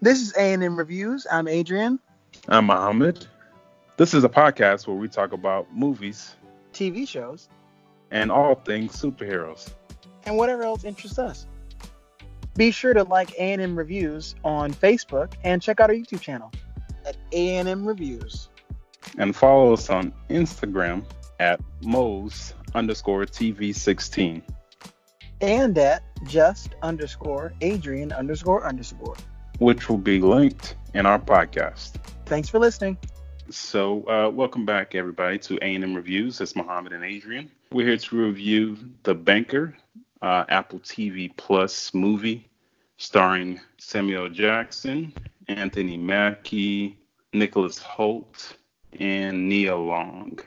This is A&M Reviews. I'm Adrian. I'm Mohammed. This is a podcast where we talk about movies, TV shows, and all things superheroes. and whatever else interests us. Be sure to like A&M Reviews on Facebook and check out our YouTube channel at A&M Reviews. And follow us on Instagram at Mo's underscore TV16. And at just underscore Adrian underscore underscore. Which will be linked in our podcast. Thanks for listening. So, uh, welcome back, everybody, to A&M Reviews. It's Mohammed and Adrian. We're here to review The Banker, uh, Apple TV Plus movie starring Samuel Jackson, Anthony Mackie, Nicholas Hoult, and Nia Long.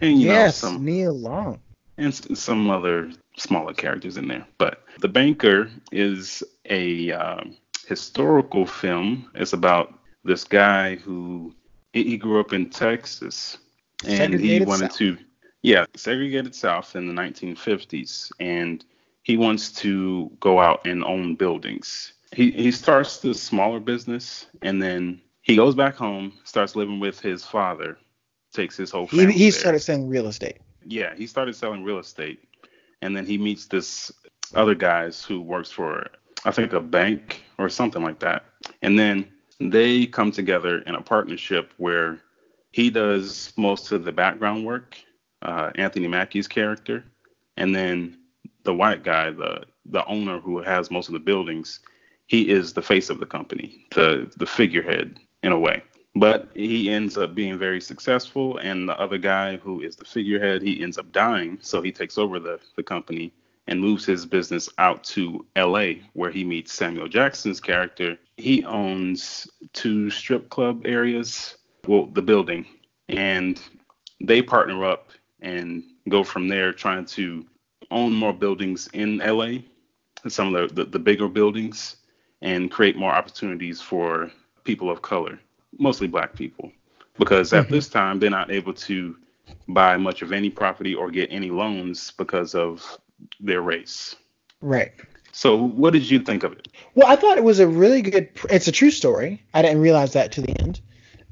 And yes, know, some Nia Long. and s- some other smaller characters in there. But The Banker is a um, historical film. It's about this guy who he, he grew up in Texas and he wanted South. to, yeah, segregated South in the 1950s, and he wants to go out and own buildings. He he starts this smaller business, and then he goes back home, starts living with his father, takes his whole He, family. he there started selling real estate. yeah, he started selling real estate, and then he meets this other guys who works for I think a bank or something like that, and then they come together in a partnership where he does most of the background work, uh, Anthony Mackie's character, and then the white guy, the the owner who has most of the buildings, he is the face of the company, the the figurehead in a way. But he ends up being very successful, and the other guy who is the figurehead, he ends up dying, so he takes over the the company and moves his business out to L.A., where he meets Samuel Jackson's character. He owns two strip club areas, well, the building, and they partner up and go from there, trying to own more buildings in LA, some of the, the, the bigger buildings, and create more opportunities for people of color, mostly black people. Because at Mhm. this time, they're not able to buy much of any property or get any loans because of their race. Right. So, what did you think of it? Well, I thought it was a really good. It's a true story. I didn't realize that to the end,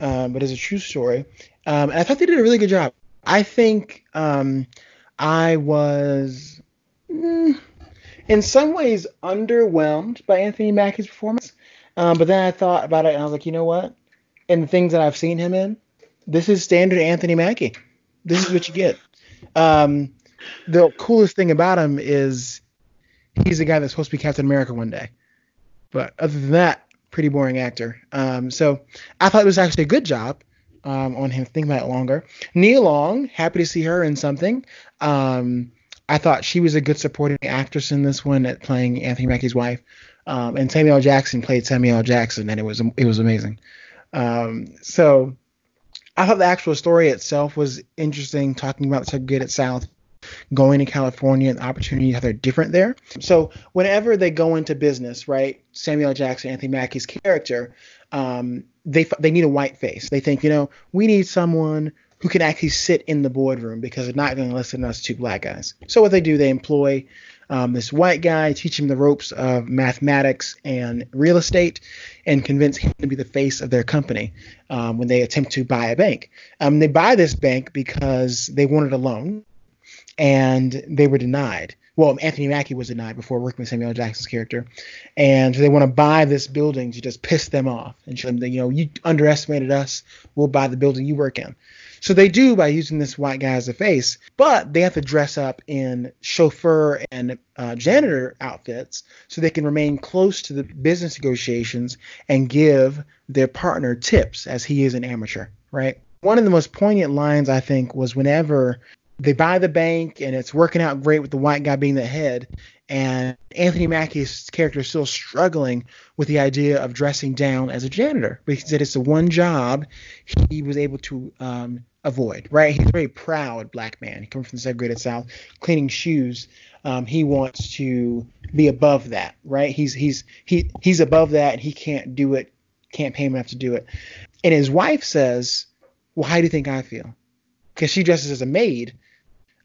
um, but it's a true story. Um, and I thought they did a really good job. I think um, I was, mm, in some ways, underwhelmed by Anthony Mackie's performance. Um, but then I thought about it and I was like, you know what? In the things that I've seen him in, this is standard Anthony Mackie. This is what you get. Um, the coolest thing about him is he's the guy that's supposed to be Captain America one day. But other than that, pretty boring actor. Um, so I thought it was actually a good job um, on him thinking about it longer. Nia Long, happy to see her in something. Um, I thought she was a good supporting actress in this one at playing Anthony Mackie's wife. Um, and Samuel Jackson played Samuel Jackson, and it was it was amazing. Um, so I thought the actual story itself was interesting, talking about the segregated South, going to California and the opportunities how they're different there. So whenever they go into business, right, Samuel Jackson, Anthony Mackie's character, um, they they need a white face. They think, you know, we need someone who can actually sit in the boardroom because they're not going to listen to us two black guys. So what they do, they employ um, this white guy, teach him the ropes of mathematics and real estate, and convince him to be the face of their company um, when they attempt to buy a bank. Um, they buy this bank because they wanted a loan and they were denied. Well, Anthony Mackie was denied before working with Samuel Jackson's character, and they want to buy this building to just piss them off and show them that you know you underestimated us. We'll buy the building you work in. So they do by using this white guy as a face, but they have to dress up in chauffeur and uh, janitor outfits so they can remain close to the business negotiations and give their partner tips as he is an amateur, right? One of the most poignant lines I think was whenever they buy the bank and it's working out great with the white guy being the head. And Anthony Mackie's character is still struggling with the idea of dressing down as a janitor because it's the one job he was able to um, avoid right? He's a very proud black man. Coming from the segregated south cleaning shoes. Um, he wants to be above that right? He's he's he he's above that and he can't do it can't pay him enough to do it. And his wife says well how do you think i feel? Because she dresses as a maid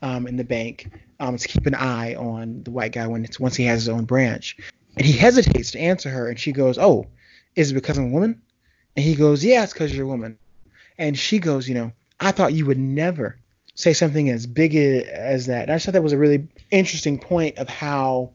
um, in the bank um, to keep an eye on the white guy when it's once he has his own branch. And he hesitates to answer her, and she goes, "Oh, Is it because I'm a woman? And he goes, Yeah, it's because you're a woman. And she goes, You know, I thought you would never say something as big as that. And I thought that was a really interesting point of how,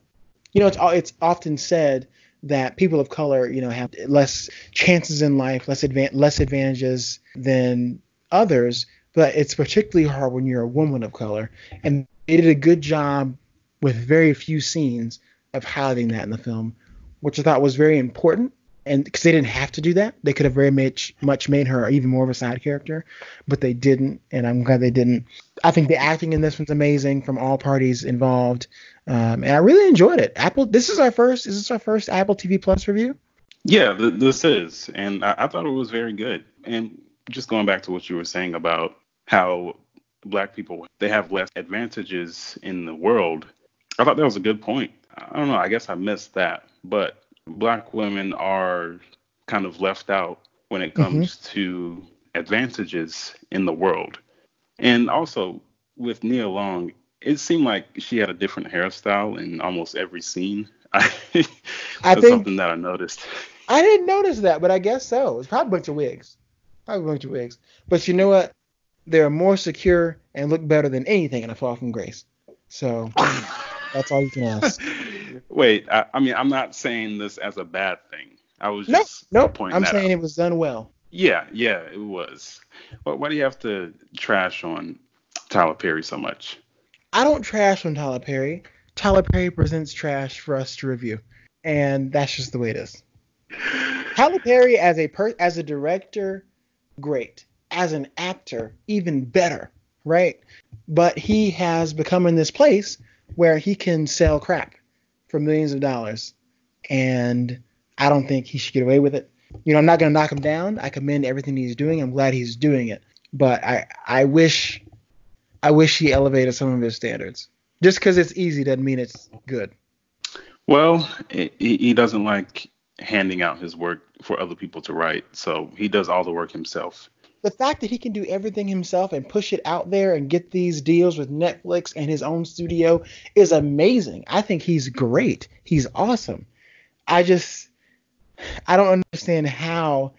you know, it's it's often said that people of color, you know, have less chances in life, less advan- less advantages than others, but it's particularly hard when you're a woman of color. And they did a good job with very few scenes of highlighting that in the film, which I thought was very important. And because they didn't have to do that, they could have very much much made her even more of a side character, but they didn't, and I'm glad they didn't. I think the acting in this one's amazing from all parties involved, um, and I really enjoyed it. Apple, this is our first. Is this our first Apple TV Plus review? Yeah, th- this is, and I-, I thought it was very good. And just going back to what you were saying about how black people they have less advantages in the world, I thought that was a good point. I don't know. I guess I missed that, but black women are kind of left out when it comes mm-hmm. to advantages in the world. And also with Nia Long, it seemed like she had a different hairstyle in almost every scene. I, that's I think, something that I noticed. I didn't notice that, but I guess so. It's probably a bunch of wigs. Probably a bunch of wigs. But you know what? They're more secure and look better than anything in a fall from grace. So that's all you can ask. Wait, I, I, mean, I'm not saying this as a bad thing. I was just no, nope. I'm saying out. it was done well. Yeah, yeah, it was. But why do you have to trash on Tyler Perry so much? I don't trash on Tyler Perry. Tyler Perry presents trash for us to review, and that's just the way it is. Tyler Perry as a per- as a director, great. As an actor, even better, right? But he has become in this place where he can sell crap for millions of dollars. And I don't think he should get away with it. You know, I'm not going to knock him down. I commend everything he's doing. I'm glad he's doing it. But I, I wish, I wish he elevated some of his standards. Just because it's easy doesn't mean it's good. Well, he, he doesn't like handing out his work for other people to write, so he does all the work himself the fact that he can do everything himself and push it out there and get these deals with Netflix and his own studio is amazing. I think he's great. He's awesome. I just I don't understand how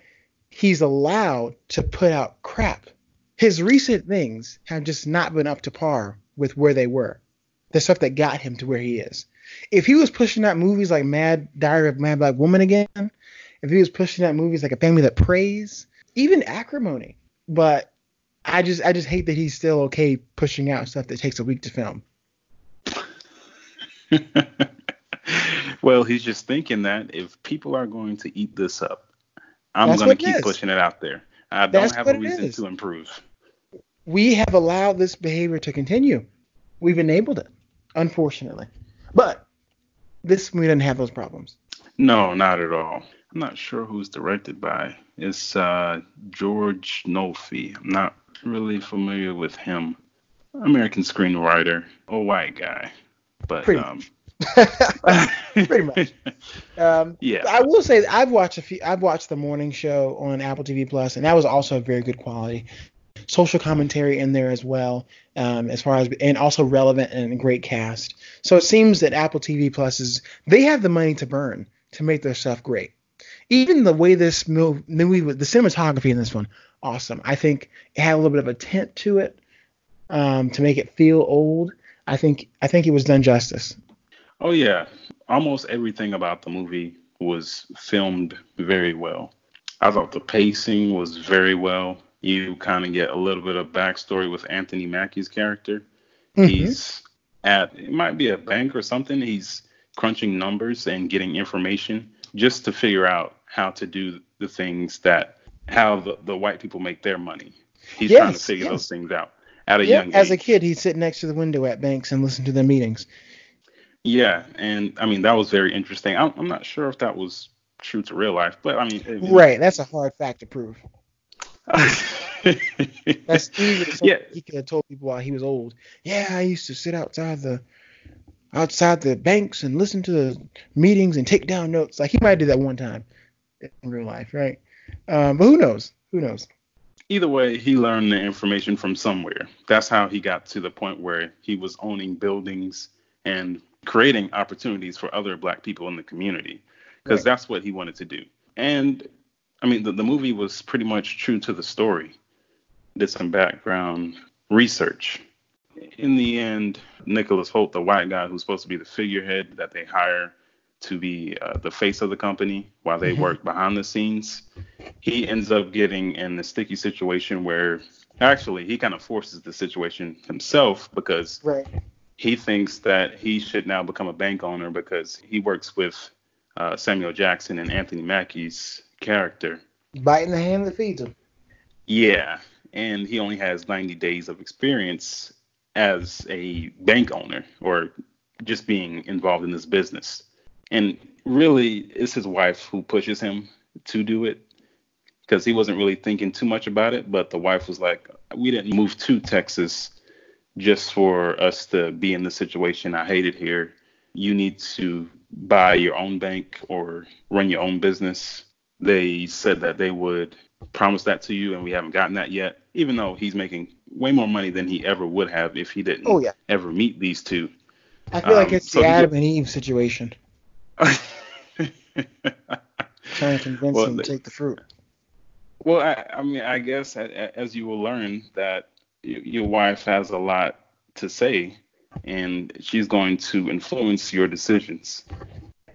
he's allowed to put out crap. His recent things have just not been up to par with where they were. The stuff that got him to where he is. If he was pushing out movies like Mad Diary of Mad Black Woman again, if he was pushing out movies like A Family That Preys, even acrimony. But I just I just hate that he's still okay pushing out stuff that takes a week to film. well, he's just thinking that if people are going to eat this up, I'm going to keep pushing it out there. I don't have a reason to improve. We have allowed this behavior to continue. We've enabled it, unfortunately. But this we didn't have those problems. No, not at all. I'm not sure who's directed by. It's uh, George Nolfi. I'm not really familiar with him. American screenwriter, a white guy, but pretty um, much. pretty much. Um, yeah. I will say I've watched a few. I've watched the morning show on Apple TV Plus, and that was also a very good quality. Social commentary in there as well, um, as far as and also relevant and great cast. So it seems that Apple TV Plus is they have the money to burn to make their stuff great even the way this movie, the cinematography in this one, awesome. I think it had a little bit of a tint to it um, to make it feel old. I think I think it was done justice. Oh yeah, almost everything about the movie was filmed very well. I thought the pacing was very well. You kind of get a little bit of backstory with Anthony Mackie's character. Mm-hmm. He's at it might be a bank or something. He's crunching numbers and getting information just to figure out how to do the things that how the, the white people make their money. He's yes, trying to figure yes. those things out at a young age. As a kid, he'd sit next to the window at banks and listen to their meetings. Yeah, and I mean that was very interesting. I'm, I'm not sure if that was true to real life, but I mean, it, right, that's a hard fact to prove. that's easy. Yeah, he could have told people while he was old. Yeah, I used to sit outside the outside the banks and listen to the meetings and take down notes. Like he might do that one time in real life, right? Um, but who knows? Who knows? Either way, he learned the information from somewhere. That's how he got to the point where he was owning buildings and creating opportunities for other black people in the community because right. that's what he wanted to do. and I mean, the, the movie was pretty much true to the story. Did some background research. In the end, Nicholas Hoult, the white guy who's supposed to be the figurehead that they hire to be uh, the face of the company while they mm-hmm. work behind the scenes, he ends up getting in a sticky situation where actually he kind of forces the situation himself because right. he thinks that he should now become a bank owner because he works with uh, Samuel Jackson and Anthony Mackie's character. Biting the hand that feeds him. Yeah, and he only has 90 days of experience as a bank owner or just being involved in this business. And really, it's his wife who pushes him to do it because he wasn't really thinking too much about it. But the wife was like, We didn't move to Texas just for us to be in this situation. I hate it here. You need to buy your own bank or run your own business. They said that they would promise that to you, and we haven't gotten that yet, even though he's making way more money than he ever would have if he didn't oh, yeah. ever meet these two. I feel um, like it's so the Adam and Eve situation. Trying to convince well, him to take the fruit. Well, I, I mean, I guess as you will learn that your wife has a lot to say and she's going to influence your decisions.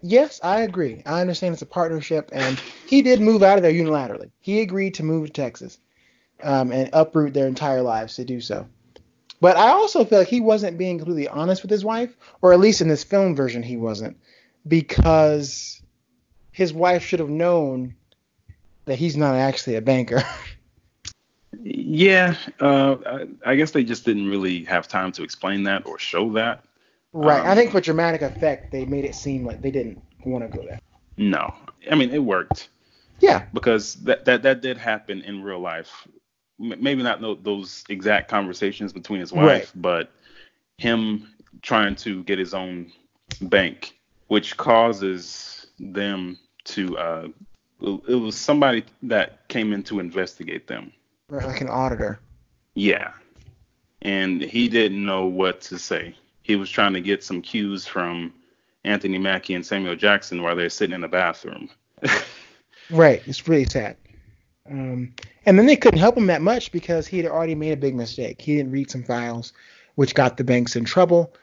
Yes, I agree. I understand it's a partnership, and he did move out of there unilaterally. He agreed to move to Texas um, and uproot their entire lives to do so. But I also feel like he wasn't being completely honest with his wife, or at least in this film version, he wasn't, because his wife should have known that he's not actually a banker. Yeah, uh, I, I, guess they just didn't really have time to explain that or show that. Right. Um, I think for dramatic effect, they made it seem like they didn't want to go there. No, I mean it worked. Yeah. Because that that that did happen in real life. Maybe not those exact conversations between his wife, right. but him trying to get his own bank, which causes them to. Uh, it was somebody that came in to investigate them like an auditor. Yeah. And he didn't know what to say. He was trying to get some cues from Anthony Mackie and Samuel Jackson while they're sitting in the bathroom. right. It's really sad. Um, and then they couldn't help him that much because he had already made a big mistake. He didn't read some files, which got the banks in trouble.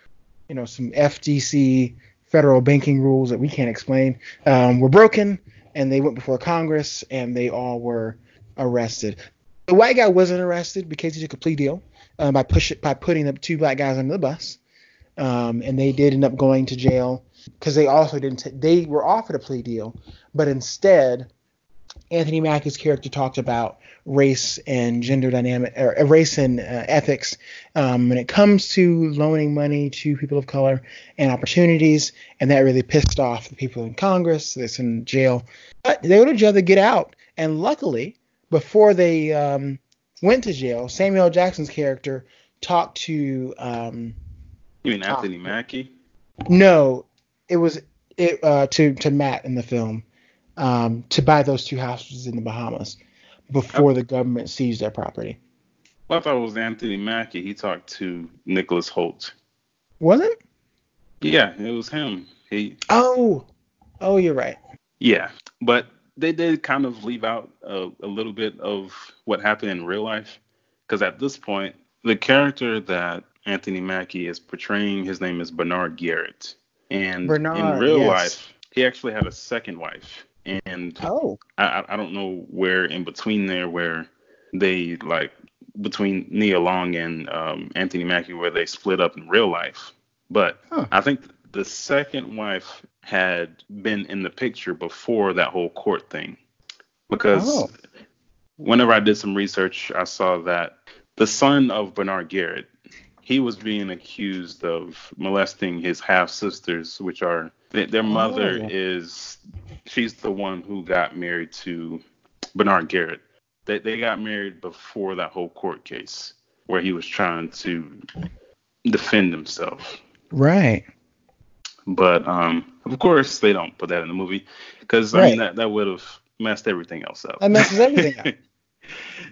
You know, some FDC federal banking rules that we can't explain um, were broken, and they went before Congress, and they all were arrested. The white guy wasn't arrested because he took a plea deal um, by push by putting the two black guys under the bus, um, and they did end up going to jail because they also didn't. T- they were offered a plea deal, but instead, Anthony Mackie's character talked about race and gender dynamic, or uh, race and uh, ethics um, when it comes to loaning money to people of color and opportunities, and that really pissed off the people in Congress. That's in jail, but they would have to get out, and luckily before they um, went to jail, Samuel Jackson's character talked to. Um, you mean Anthony Mackie? No, it was it uh, to to Matt in the film um, to buy those two houses in the Bahamas before the government seized their property. Well, I thought it was Anthony Mackie. He talked to Nicholas Hoult. Was it? Yeah, it was him. He. Oh, oh, you're right. Yeah, but they did kind of leave out a, a little bit of what happened in real life because at this point the character that Anthony Mackie is portraying his name is Bernard Garrett and Bernard, in real yes. life he actually had a second wife and oh I, I don't know where in between there where they like between Nia Long and um, Anthony Mackie where they split up in real life but huh. I think the second wife had been in the picture before that whole court thing. Because oh. whenever I did some research, I saw that the son of Bernard Garrett, he was being accused of molesting his half sisters, which are their mother oh. is she's the one who got married to Bernard Garrett. They they got married before that whole court case where he was trying to defend himself. Right. But um, of course, they don't put that in the movie because I mean that that would have messed everything else up. That messes everything up.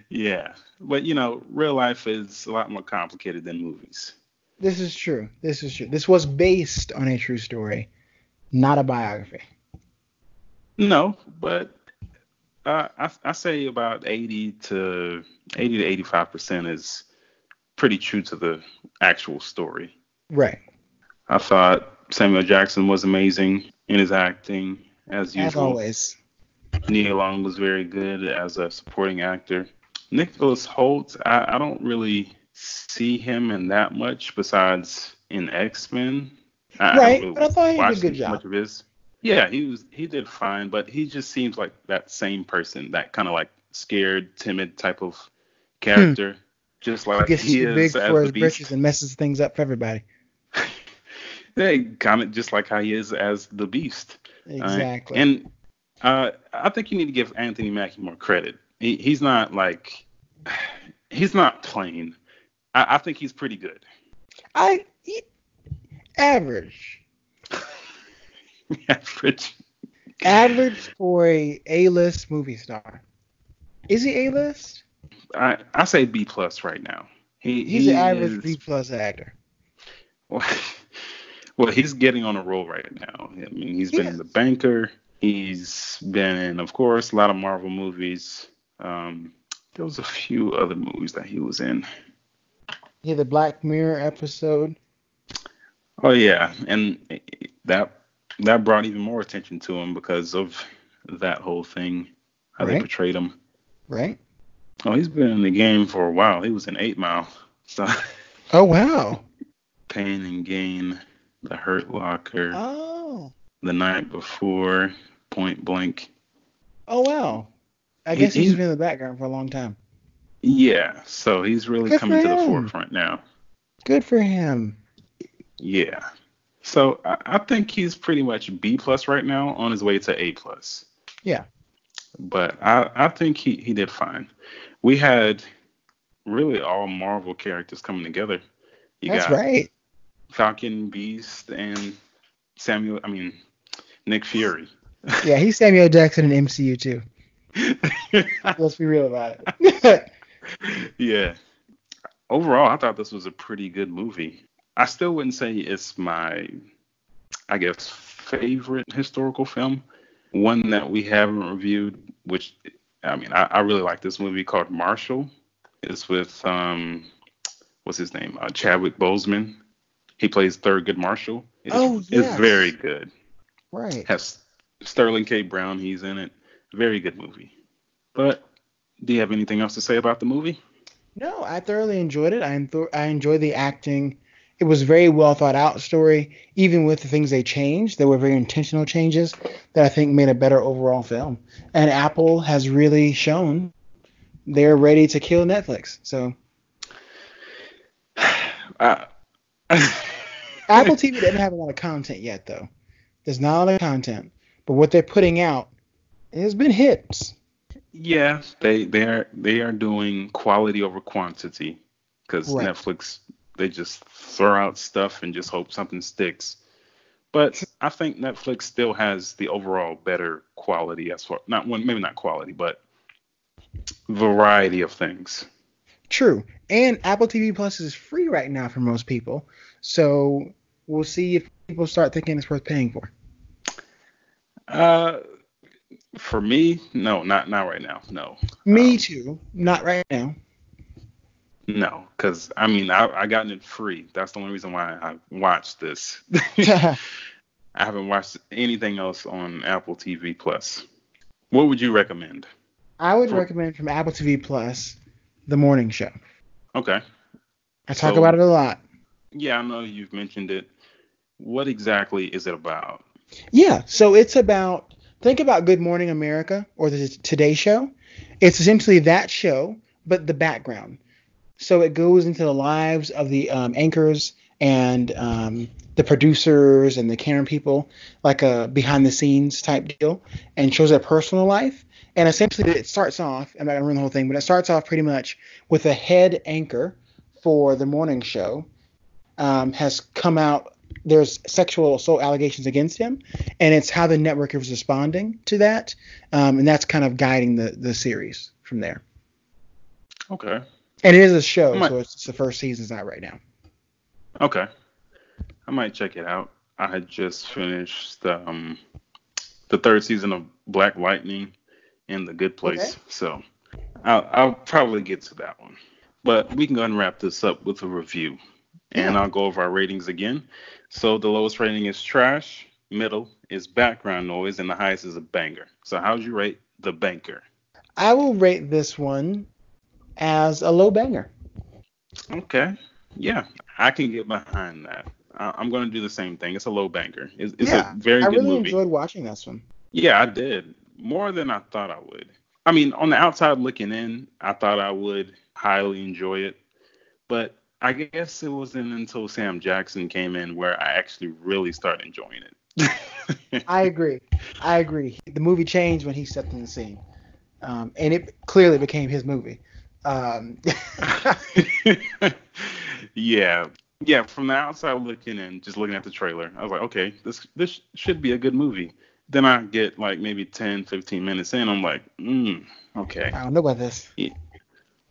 yeah, but you know, real life is a lot more complicated than movies. This is true. This is true. This was based on a true story, not a biography. No, but Uh, I I say about 80 to 80 to 85 percent is pretty true to the actual story. Right. I thought Samuel Jackson was amazing in his acting as usual. As always. Nia Long was very good as a supporting actor. Nicholas Hoult, I, I don't really see him in that much besides in X Men. Right, really but I thought he did a good job. Much of his. Yeah, he was he did fine, but he just seems like that same person, that kind of like scared, timid type of character, hmm. just like he, he is big for his britches and messes things up for everybody. yeah, kind of just like how he is as the Beast. Exactly. Uh, and uh, I think you need to give Anthony Mackie more credit. He, he's not like he's not plain. I, I think he's pretty good. I he, average. average. Average for a A-list movie star. Is he A-list? I I say B plus right now. He he's he an average is, B plus actor. Well, well, he's getting on a roll right now. I mean, he's been in The Banker. He's been in, of course, a lot of Marvel movies. Um, there was a few other movies that he was in. Yeah, the Black Mirror episode. Oh yeah, and that that brought even more attention to him because of that whole thing, how right. they portrayed him. Right. Oh, he's been in the game for a while. He was in Eight Mile. So. Oh wow. Pain and Gain, The Hurt Locker. Oh. The Night Before, Point Blank. Oh wow. I he, guess he's been in the background for a long time. Yeah, so he's really Good coming to the forefront now. Good for him. Yeah. So I, I think he's pretty much B plus right now on his way to A plus. Yeah. But I, I think he, he did fine. We had really all Marvel characters coming together. You That's right. Falcon, Beast, and Samuel. I mean, Nick Fury. yeah, he's Samuel Jackson in MCU too. Let's be real about it. yeah. Overall, I thought this was a pretty good movie. I still wouldn't say it's my, I guess, favorite historical film. One that we haven't reviewed, which I mean, I, I really like this movie called Marshall. It's with um, what's his name? Uh, Chadwick Boseman. He plays Thurgood Marshall. It's, oh, yes. It's very good. Right. Has Sterling K. Brown. He's in it. Very good movie. But do you have anything else to say about the movie? No, I thoroughly enjoyed it. I, enth- I enjoyed the acting. It was a very well thought out story, even with the things they changed. There were very intentional changes that I think made a better overall film. And Apple has really shown they're ready to kill Netflix. So. Uh, Apple TV doesn't have a lot of content yet, though. There's not a lot of content, but what they're putting out has been hits. Yeah, they they are they are doing quality over quantity because right. Netflix they just throw out stuff and just hope something sticks. But I think Netflix still has the overall better quality as far not one maybe not quality but variety of things. True. And Apple TV Plus is free right now for most people. So we'll see if people start thinking it's worth paying for. Uh for me, no, not not right now. No. Me um, too. Not right now. No, because I mean I I gotten it free. That's the only reason why I watched this. I haven't watched anything else on Apple TV Plus. What would you recommend? I would for... recommend from Apple TV Plus, The Morning Show. Okay. I talk so, about it a lot. Yeah, I know you've mentioned it. What exactly is it about? Yeah, so it's about think about Good Morning America or the Today Show. It's essentially that show, but the background. So it goes into the lives of the um, anchors and um, the producers and the camera people, like a behind the scenes type deal, and shows their personal life. And essentially, it starts off. I'm not gonna ruin the whole thing, but it starts off pretty much with a head anchor for the morning show um, has come out. There's sexual assault allegations against him, and it's how the network is responding to that, um, and that's kind of guiding the the series from there. Okay. And it is a show, might, so it's the first season's out right now. Okay. I might check it out. I had just finished the um, the third season of Black Lightning, in the Good Place. Okay. So I'll, I'll probably get to that one. But we can go ahead and wrap this up with a review. And yeah. I'll go over our ratings again. So the lowest rating is trash, middle is background noise, and the highest is a banger. So how'd you rate the banker? I will rate this one as a low banger. Okay. Yeah, I can get behind that. I'm going to do the same thing. It's a low banger. It's, it's yeah, a very good movie. I really enjoyed watching this one. Yeah, I did. More than I thought I would. I mean, on the outside looking in, I thought I would highly enjoy it. But I guess it wasn't until Sam Jackson came in where I actually really started enjoying it. I agree. I agree. The movie changed when he stepped in the scene. Um, and it clearly became his movie. Um, yeah, yeah. From the outside looking in, just looking at the trailer, I was like, okay, this this should be a good movie. Then I get like maybe 10, 15 minutes in, I'm like, mm, okay. I don't know about this. Yeah.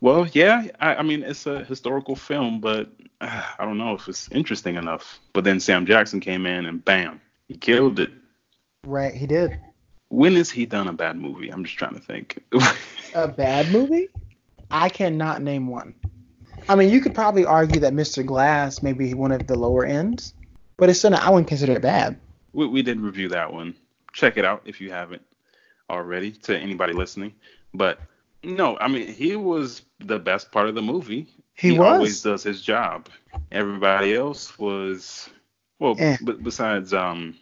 Well, yeah, I, I, mean it's a historical film, but uh, I don't know if it's interesting enough. But then Sam Jackson came in and bam, he killed it. Right, he did. When has he done a bad movie? I'm just trying to think. a bad movie? I cannot name one. I mean, you could probably argue that Mr. Glass may be one of the lower ends, but it's still not, I wouldn't consider it bad. We, we did review that one. Check it out if you haven't already to anybody listening. But no, I mean, he was the best part of the movie. He, he always does his job. Everybody else was, well, eh. b- besides um,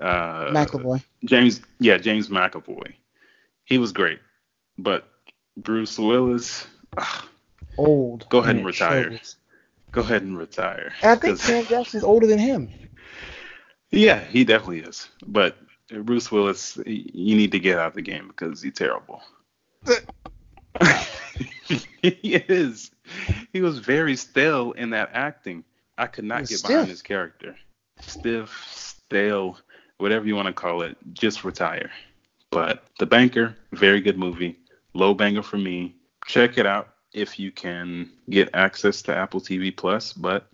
uh, McAvoy. James, yeah, James McAvoy. He was great, but Bruce Willis. Ugh, Old. Go ahead and retire. Go ahead and retire. I think Sam Jackson's older than him. Yeah, he definitely is. But Bruce Willis, you need to get out of the game because he's terrible. he is. He was very stale in that acting. I could not get stiff. behind his character. Stiff, stale, whatever you want to call it. Just retire. But The Banker, very good movie. Low banger for me. Check it out if you can get access to Apple TV Plus. But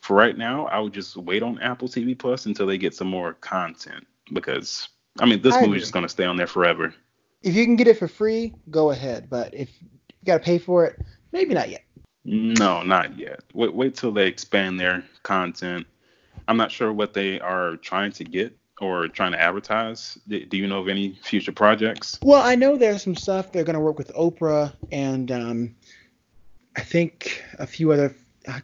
for right now, I would just wait on Apple TV Plus until they get some more content because I mean this movie is just gonna stay on there forever. If you can get it for free, go ahead. But if you gotta pay for it, maybe not yet. No, not yet. Wait, wait till they expand their content. I'm not sure what they are trying to get or trying to advertise? Do you know of any future projects? Well, I know there's some stuff they're going to work with Oprah and um, I think a few other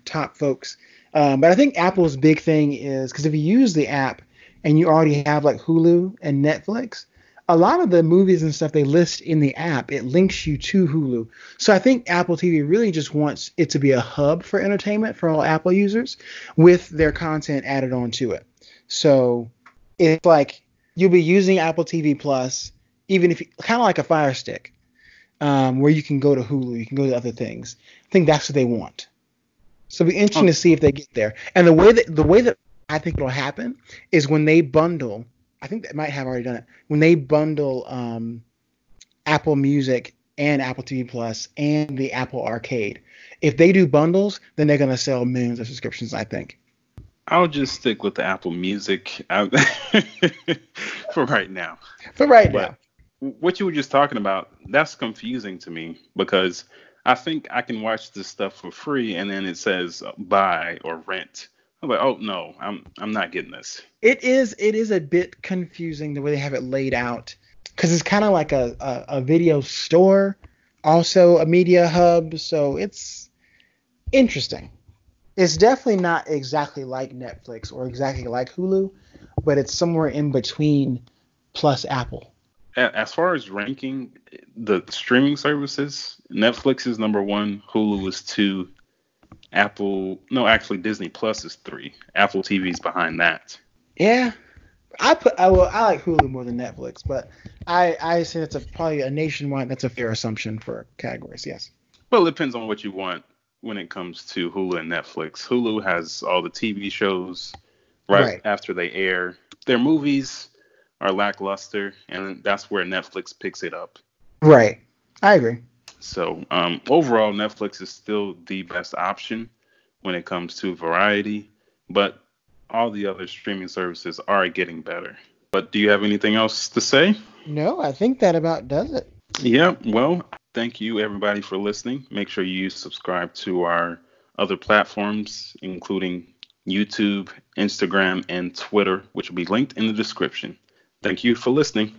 top folks. Um, but I think Apple's big thing is because if you use the app and you already have like Hulu and Netflix, a lot of the movies and stuff they list in the app, it links you to Hulu. So I think Apple TV really just wants it to be a hub for entertainment for all Apple users with their content added onto it. So it's like you'll be using Apple TV Plus, even if kind of like a Fire Stick, um, where you can go to Hulu, you can go to other things. I think that's what they want. So it'll be interesting to see if they get there. And the way that the way that I think it'll happen is when they bundle. I think they might have already done it. When they bundle um, Apple Music and Apple TV Plus and the Apple Arcade. If they do bundles, then they're gonna sell millions of subscriptions. I think. I'll just stick with the Apple Music for right now. For right but now. What you were just talking about, that's confusing to me because I think I can watch this stuff for free and then it says buy or rent. I'm like, oh no, I'm I'm not getting this. It is it is a bit confusing the way they have it laid out because it's kind of like a, a, a video store, also a media hub, so it's interesting it's definitely not exactly like Netflix or exactly like Hulu, but it's somewhere in between plus Apple. As far as ranking the streaming services, Netflix is number one, Hulu is two, Apple no, actually Disney Plus is three. Apple TV's behind that. Yeah, I put I will I like Hulu more than Netflix, but I I say that's a probably a nationwide that's a fair assumption for categories. Yes. Well, it depends on what you want when it comes to Hulu and Netflix. Hulu has all the TV shows right, right. after they air. Their movies are lackluster, and that's where Netflix picks it up. Right. I agree. So um, overall, Netflix is still the best option when it comes to variety, but all the other streaming services are getting better. But do you have anything else to say? No, I think that about does it. Yeah, well, thank you everybody for listening. Make sure you subscribe to our other platforms, including YouTube, Instagram, and Twitter, which will be linked in the description. Thank you for listening.